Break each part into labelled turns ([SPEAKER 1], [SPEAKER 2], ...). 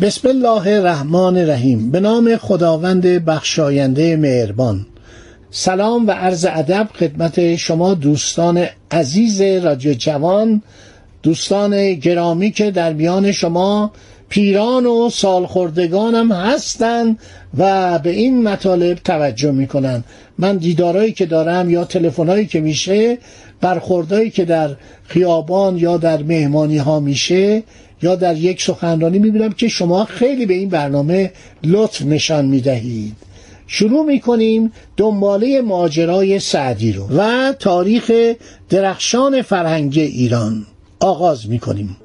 [SPEAKER 1] بسم الله الرحمن الرحیم به نام خداوند بخشاینده مهربان سلام و عرض ادب خدمت شما دوستان عزیز رادیو جوان دوستان گرامی که در میان شما پیران و سالخوردگانم هستند و به این مطالب توجه می‌کنن من دیدارایی که دارم یا تلفنایی که میشه برخوردایی که در خیابان یا در مهمانی ها میشه یا در یک سخنرانی می‌بینم که شما خیلی به این برنامه لطف نشان می‌دهید. شروع می‌کنیم دنباله ماجرای سعدی رو و تاریخ درخشان فرهنگ ایران. آغاز می‌کنیم.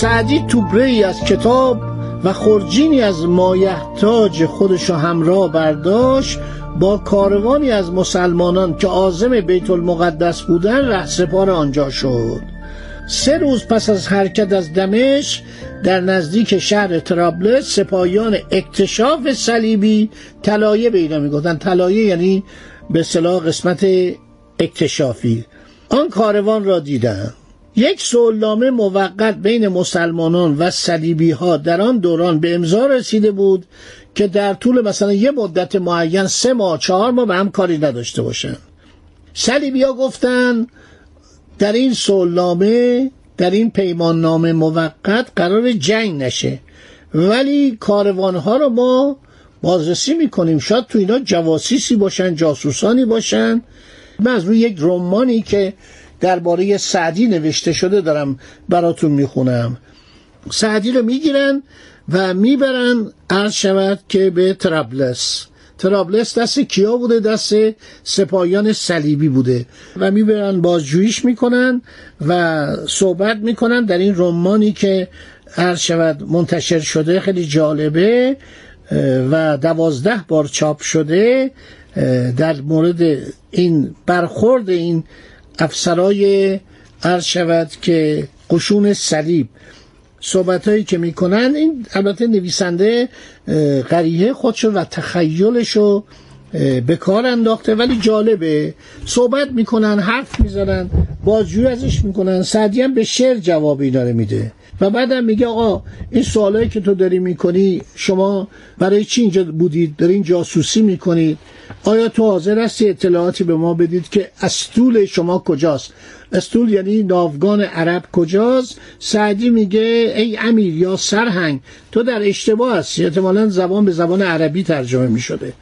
[SPEAKER 1] سعدی توبره ای از کتاب و خرجینی از مایحتاج خودش همراه برداشت با کاروانی از مسلمانان که عازم بیت المقدس بودن رهسپار آنجا شد. سه روز پس از حرکت از دمشق در نزدیک شهر ترابلس سپاهیان اکتشاف صلیبی طلایه به اینا می‌گفتن. طلایه یعنی به صلاح قسمت اکتشافی. آن کاروان را دیدند یک سولنامه موقت بین مسلمانان و صلیبی ها در آن دوران به امضا رسیده بود که در طول مثلا یه مدت معین سه ماه چهار ماه به هم کاری نداشته باشن صلیبی ها گفتن در این سولنامه در این پیمان نامه موقت قرار جنگ نشه. ولی کاروان ها رو ما بازرسی می‌کنیم. شاید تو اینا جواسیسی باشن جاسوسانی باشن. من از روی یک رمانی که درباره سعدی نوشته شده دارم براتون می‌خونم. سعدی رو می‌گیرن و می‌برن عرض شود که به ترابلس ترابلس دست کیا بوده؟ دست سپاهیان صلیبی بوده. و می‌برن بازجویش می‌کنن و صحبت می‌کنن در این رمانی که عرض شود منتشر شده. خیلی جالبه و دوازده بار چاپ شده در مورد این برخورد این افسرای عرض شود که قشون صلیب صحبت هایی که می‌کنن این البته نویسنده قریه خودشو و تخیلشو به کار انداخته. ولی جالبه صحبت می‌کنن حرف می‌زنن بازجوی ازش می‌کنن. سعدی هم به شعر جوابی داره میده. و بعدم میگه آقا این سوالایی که تو داری می‌کنی شما برای چی اینجا بودید دارین جاسوسی می‌کنید آیا تو حاضر هستی اطلاعاتی به ما بدید که استول شما کجاست؟ استول یعنی ناوگان عرب کجاست؟ سعدی میگه ای امیر یا سرهنگ تو در اشتباه هستی. احتمالا زبان به زبان عربی ترجمه می‌شده.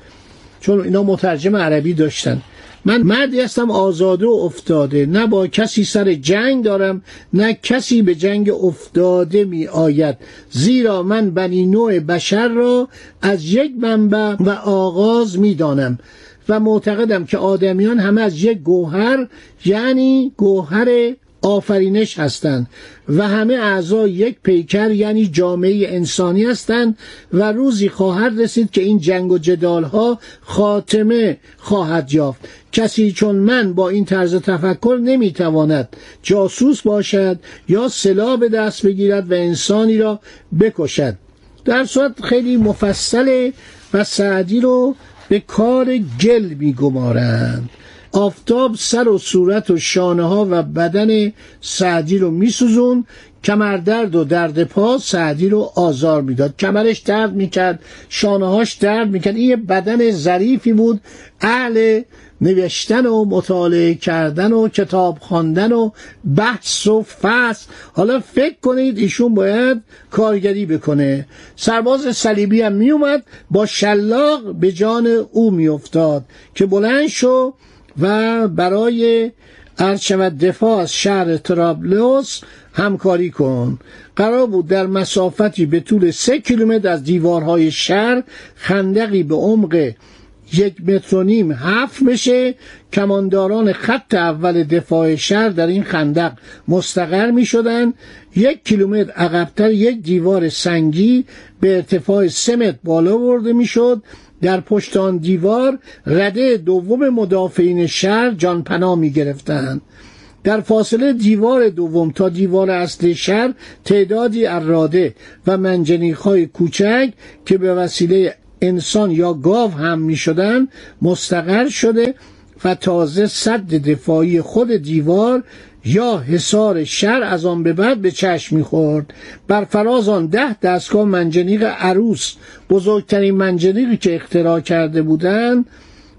[SPEAKER 1] چون اینا مترجم عربی داشتن. من مردی هستم آزاده و افتاده. نه با کسی سر جنگ دارم نه کسی به جنگ افتاده می آید. زیرا من بنی نوع بشر را از یک منبع و آغاز می دانم و معتقدم که آدمیان همه از یک گوهر یعنی گوهر آفرینش هستند و همه اعضا یک پیکر یعنی جامعه انسانی هستند و روزی خواهد رسید که این جنگ و جدال ها خاتمه خواهد یافت. کسی چون من با این طرز تفکر نمی‌تواند جاسوس باشد یا سلاح به دست بگیرد و انسانی را بکشد. در صورت خیلی مفصله و سعدی رو به کار گل میگمارند. آفتاب سر و صورت و شانه ها و بدن سعدی رو میسوزون کمردرد و درد پا سعدی رو آزار می‌داد. کمرش درد می‌کرد شانههاش درد می‌کرد. این یه بدن ظریفی بود. اهل نوشتن و مطالعه کردن و کتاب خواندن و بحث و فصل. حالا فکر کنید ایشون باید کارگری بکنه. سرباز صلیبی هم میومد با شلاق به جان او میافتاد که بلند شو و برای عرض شود دفاع از شهر ترابلوس همکاری کن. قرار بود در مسافتی به طول سه کیلومتر از دیوارهای شهر خندقی به عمق یک متر و نیم حفر بشه. کمانداران خط اول دفاع شهر در این خندق مستقر می شدن. یک کیلومتر عقبتر یک دیوار سنگی به ارتفاع سه متر بالا برده می شد. در پشت آن دیوار رده دوم مدافعین شهر جان پناه می گرفتند. در فاصله دیوار دوم تا دیوار اصلی شهر تعدادی اراده و منجنیخ کوچک که به وسیله انسان یا گاو هم می شدن مستقر شده و تازه صد دفاعی خود دیوار یا حصار شر از آن به بعد به چشم می‌خورد. بر فراز آن ده دستگاه منجنیق عروس بزرگترین منجنیقی که اختراع کرده بودند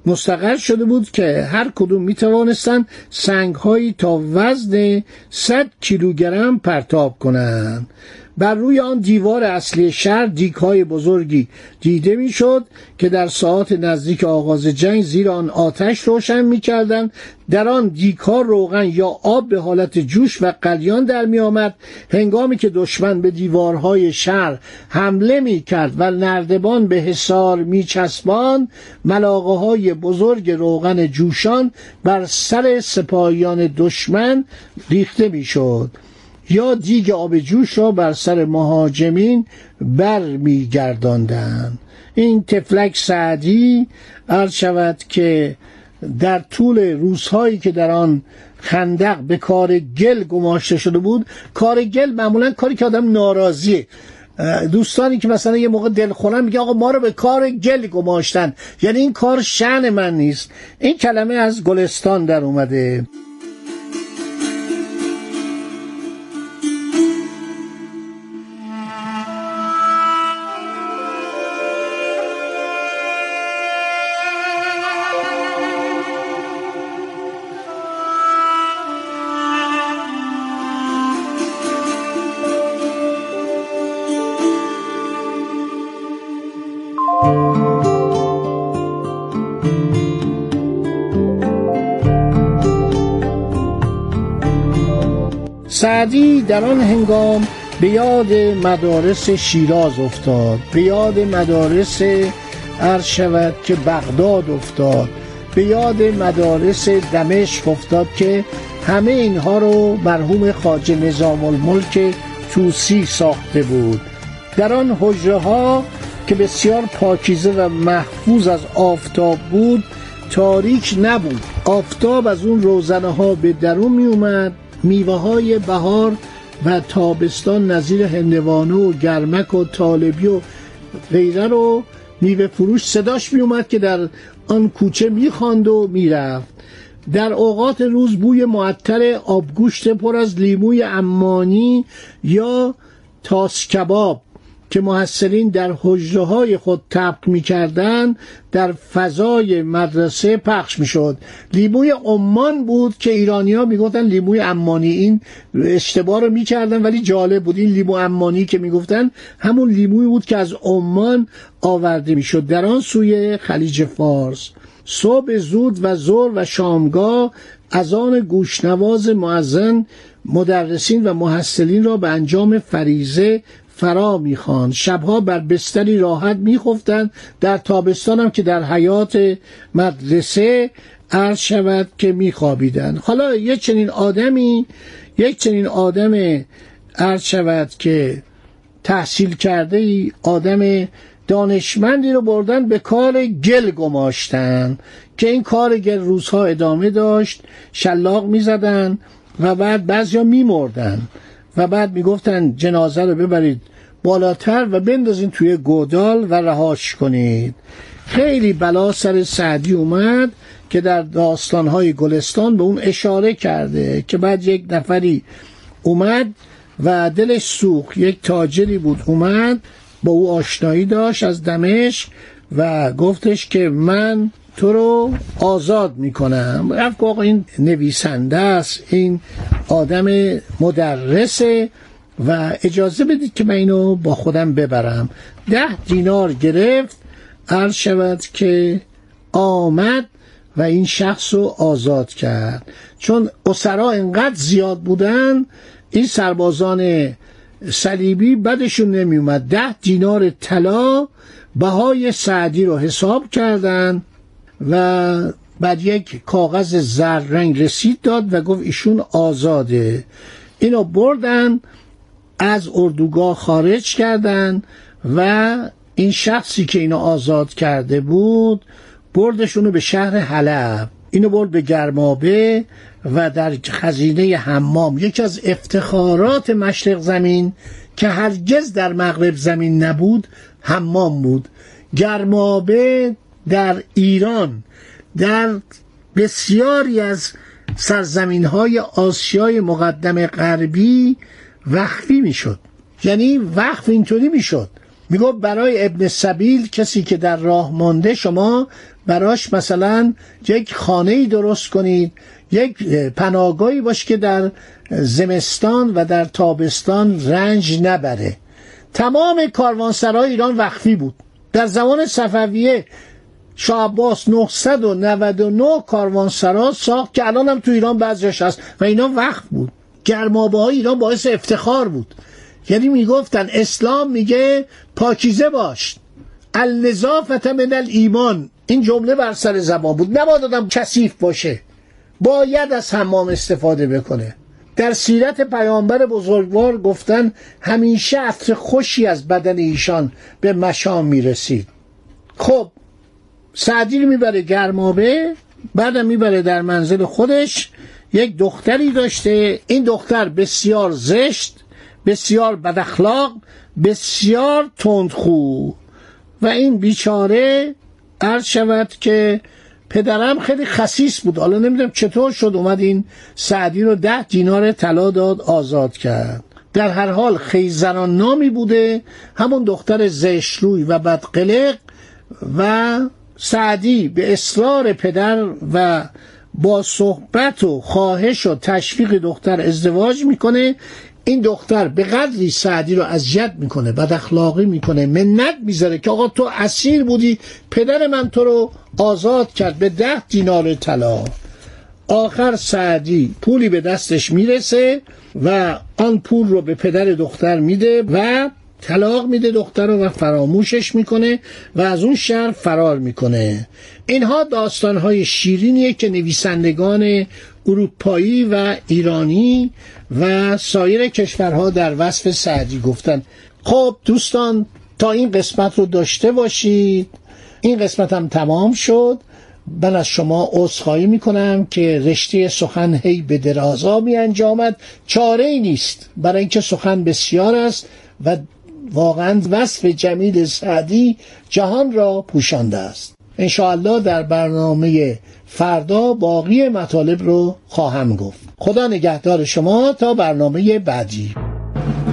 [SPEAKER 1] مستقر شده بود که هر کدوم می توانستند سنگ هایی تا وزن 100 کیلوگرم پرتاب کنند. بر روی آن دیوار اصلی شهر دیک های بزرگی دیده می‌شد که در ساعت نزدیک آغاز جنگ زیر آن آتش روشن می‌کردند. در آن دیک ها روغن یا آب به حالت جوش و قلیان در می آمد هنگامی که دشمن به دیوارهای شهر حمله می کرد و نردبان به حصار می چسبان ملاقه های بزرگ روغن جوشان بر سر سپاهیان دشمن ریخته می شد یا دیگ آب جوش را بر سر مهاجمین بر میگرداندند این تفلک سعدی عرض شود که در طول روزهایی که در آن خندق به کار گل گماشته شده بود کار گل معمولا کاری که آدم ناراضیه. دوستانی که مثلا یه موقع دل خونن میگه آقا ما رو به کار گل گماشتن. یعنی این کار شن من نیست. این کلمه از گلستان در اومده. سعدی در آن هنگام به یاد مدارس شیراز افتاد به یاد مدارس عرض شود که بغداد افتاد به یاد مدارس دمشق افتاد که همه اینها رو مرحوم خاج نظام الملک توسی ساخته بود. در آن حجره ها که بسیار پاکیزه و محفوظ از آفتاب بود تاریک نبود. آفتاب از اون روزنه ها به درون می اومد میوه های بهار و تابستان نظیر هندوانه و گرمک و طالبی و غیره رو میوه فروش صداش می اومد که در آن کوچه می‌خواند و می‌رفت. در اوقات روز بوی معطر آبگوشت پر از لیموی امانی یا تاس کباب که محصلین در حجره های خود طبق می‌کردند در فضای مدرسه پخش می‌شد. لیموی عمان بود که ایرانی ها می‌گفتن لیموی امانی این اشتباه رو می‌کردن ولی جالب بود. این لیمو امانی که می‌گفتن همون لیموی بود که از عمان آورده می‌شد. در آن سوی خلیج فارس. صبح زود و زور و شامگاه از آن گوشنواز معزن مدرسین و محصلین را به انجام فریزه فرا می‌خواند شبها بر بستری راحت میخفتند در تابستان هم که در حیات مدرسه عرض شود که میخوابیدند حالا یک چنین آدمی یک چنین آدم عرض شود که تحصیل کرده ای آدم دانشمندی رو بردن به کار گل گماشتن. که این کار گل روزها ادامه داشت شلاق می‌زدن و بعد بعضیا میمردن. و بعد می‌گفتن جنازه رو ببرید بالاتر و بندازین توی گودال و رهاش کنید. خیلی بلا سر سعدی اومد که در داستانهای گلستان به اون اشاره کرده که بعد یک نفری اومد و دلش سوخت. یک تاجری بود اومد با او آشنایی داشت از دمشق و گفتش که من تو رو آزاد می‌کنم. رفت آقا این نویسنده است این آدم مدرسه و اجازه بدید که من اینو با خودم ببرم. ده دینار گرفت عرض شود که آمد و این شخص رو آزاد کرد. چون اسرا انقدر زیاد بودن این سربازان صلیبی بدشون نمی اومد ده دینار طلا بهای سعدی رو حساب کردن. و بعد یک کاغذ زرد رنگ رسید داد و گفت ایشون آزاده. اینو بردن از اردوگاه خارج کردن و این شخصی که اینو آزاد کرده بود بردشونو به شهر حلب. اینو برد به گرمابه و در خزینه حمام یکی از افتخارات مشرق زمین که هرگز در مغرب زمین نبود حمام بود. گرمابه در ایران در بسیاری از سرزمین های آسیای مقدم غربی وقفی می‌شد. یعنی وقف اینطوری می‌شد. میگو برای ابن سبیل کسی که در راه مانده شما براش مثلا یک خانه ای درست کنید یک پناهگاهی باشه که در زمستان و در تابستان رنج نبره. تمام کاروانسرای ایران وقفی بود. در زمان صفویه شاه عباس 999 کاروانسرا ساخت که الان هم تو ایران بعضیش هست و اینا وقف بود. گرمابه های ایران باعث افتخار بود. یعنی می‌گفتن اسلام میگه پاکیزه باش. النظافت من ایمان این جمله بر سر زبان بود. نباید آدم کثیف باشه. باید از حمام استفاده بکنه. در سیرت پیامبر بزرگوار گفتن همیشه عطر خوشی از بدن ایشان به مشام می‌رسید. خب سعدی رو می‌بره گرمابه بعدم می‌بره در منزل خودش. یک دختری داشته. این دختر بسیار زشت بسیار بداخلاق بسیار تندخو. و این بیچاره عرض شود که پدرم خیلی خسیس بود. حالا نمی‌دونم چطور شد اومد این سعدی رو ده دینار طلا داد آزاد کرد. در هر حال خیزران نامی بوده. همون دختر زشروی و بدقلق و سعدی به اصرار پدر و با صحبت و خواهش و تشویق دختر ازدواج می‌کنه. این دختر به قدری سعدی رو اذیت می‌کنه بد اخلاقی می‌کنه منت می‌ذاره که آقا تو اسیر بودی پدر من تو رو آزاد کرد به ده دینار طلا. آخر سعدی پولی به دستش می‌رسه و آن پول رو به پدر دختر میده و طلاق میده دختر رو و فراموشش می‌کنه و از اون شهر فرار می‌کنه. اینها داستانهای شیرینیه که نویسندگان اروپایی و ایرانی و سایر کشورها در وصف سعدی گفتن. خب دوستان تا این قسمت رو داشته باشید. این قسمت هم تمام شد. من از عذرخواهی می می‌کنم که رشته سخن هی به درازا می انجامد چاره ای نیست. برای اینکه سخن بسیار است و واقعا وصف جمیل سعدی جهان را پوشانده است. انشاءالله در برنامه فردا باقی مطالب رو خواهم گفت. خدا نگهدار شما تا برنامه بعدی.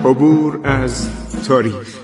[SPEAKER 2] عبور از تاریخ.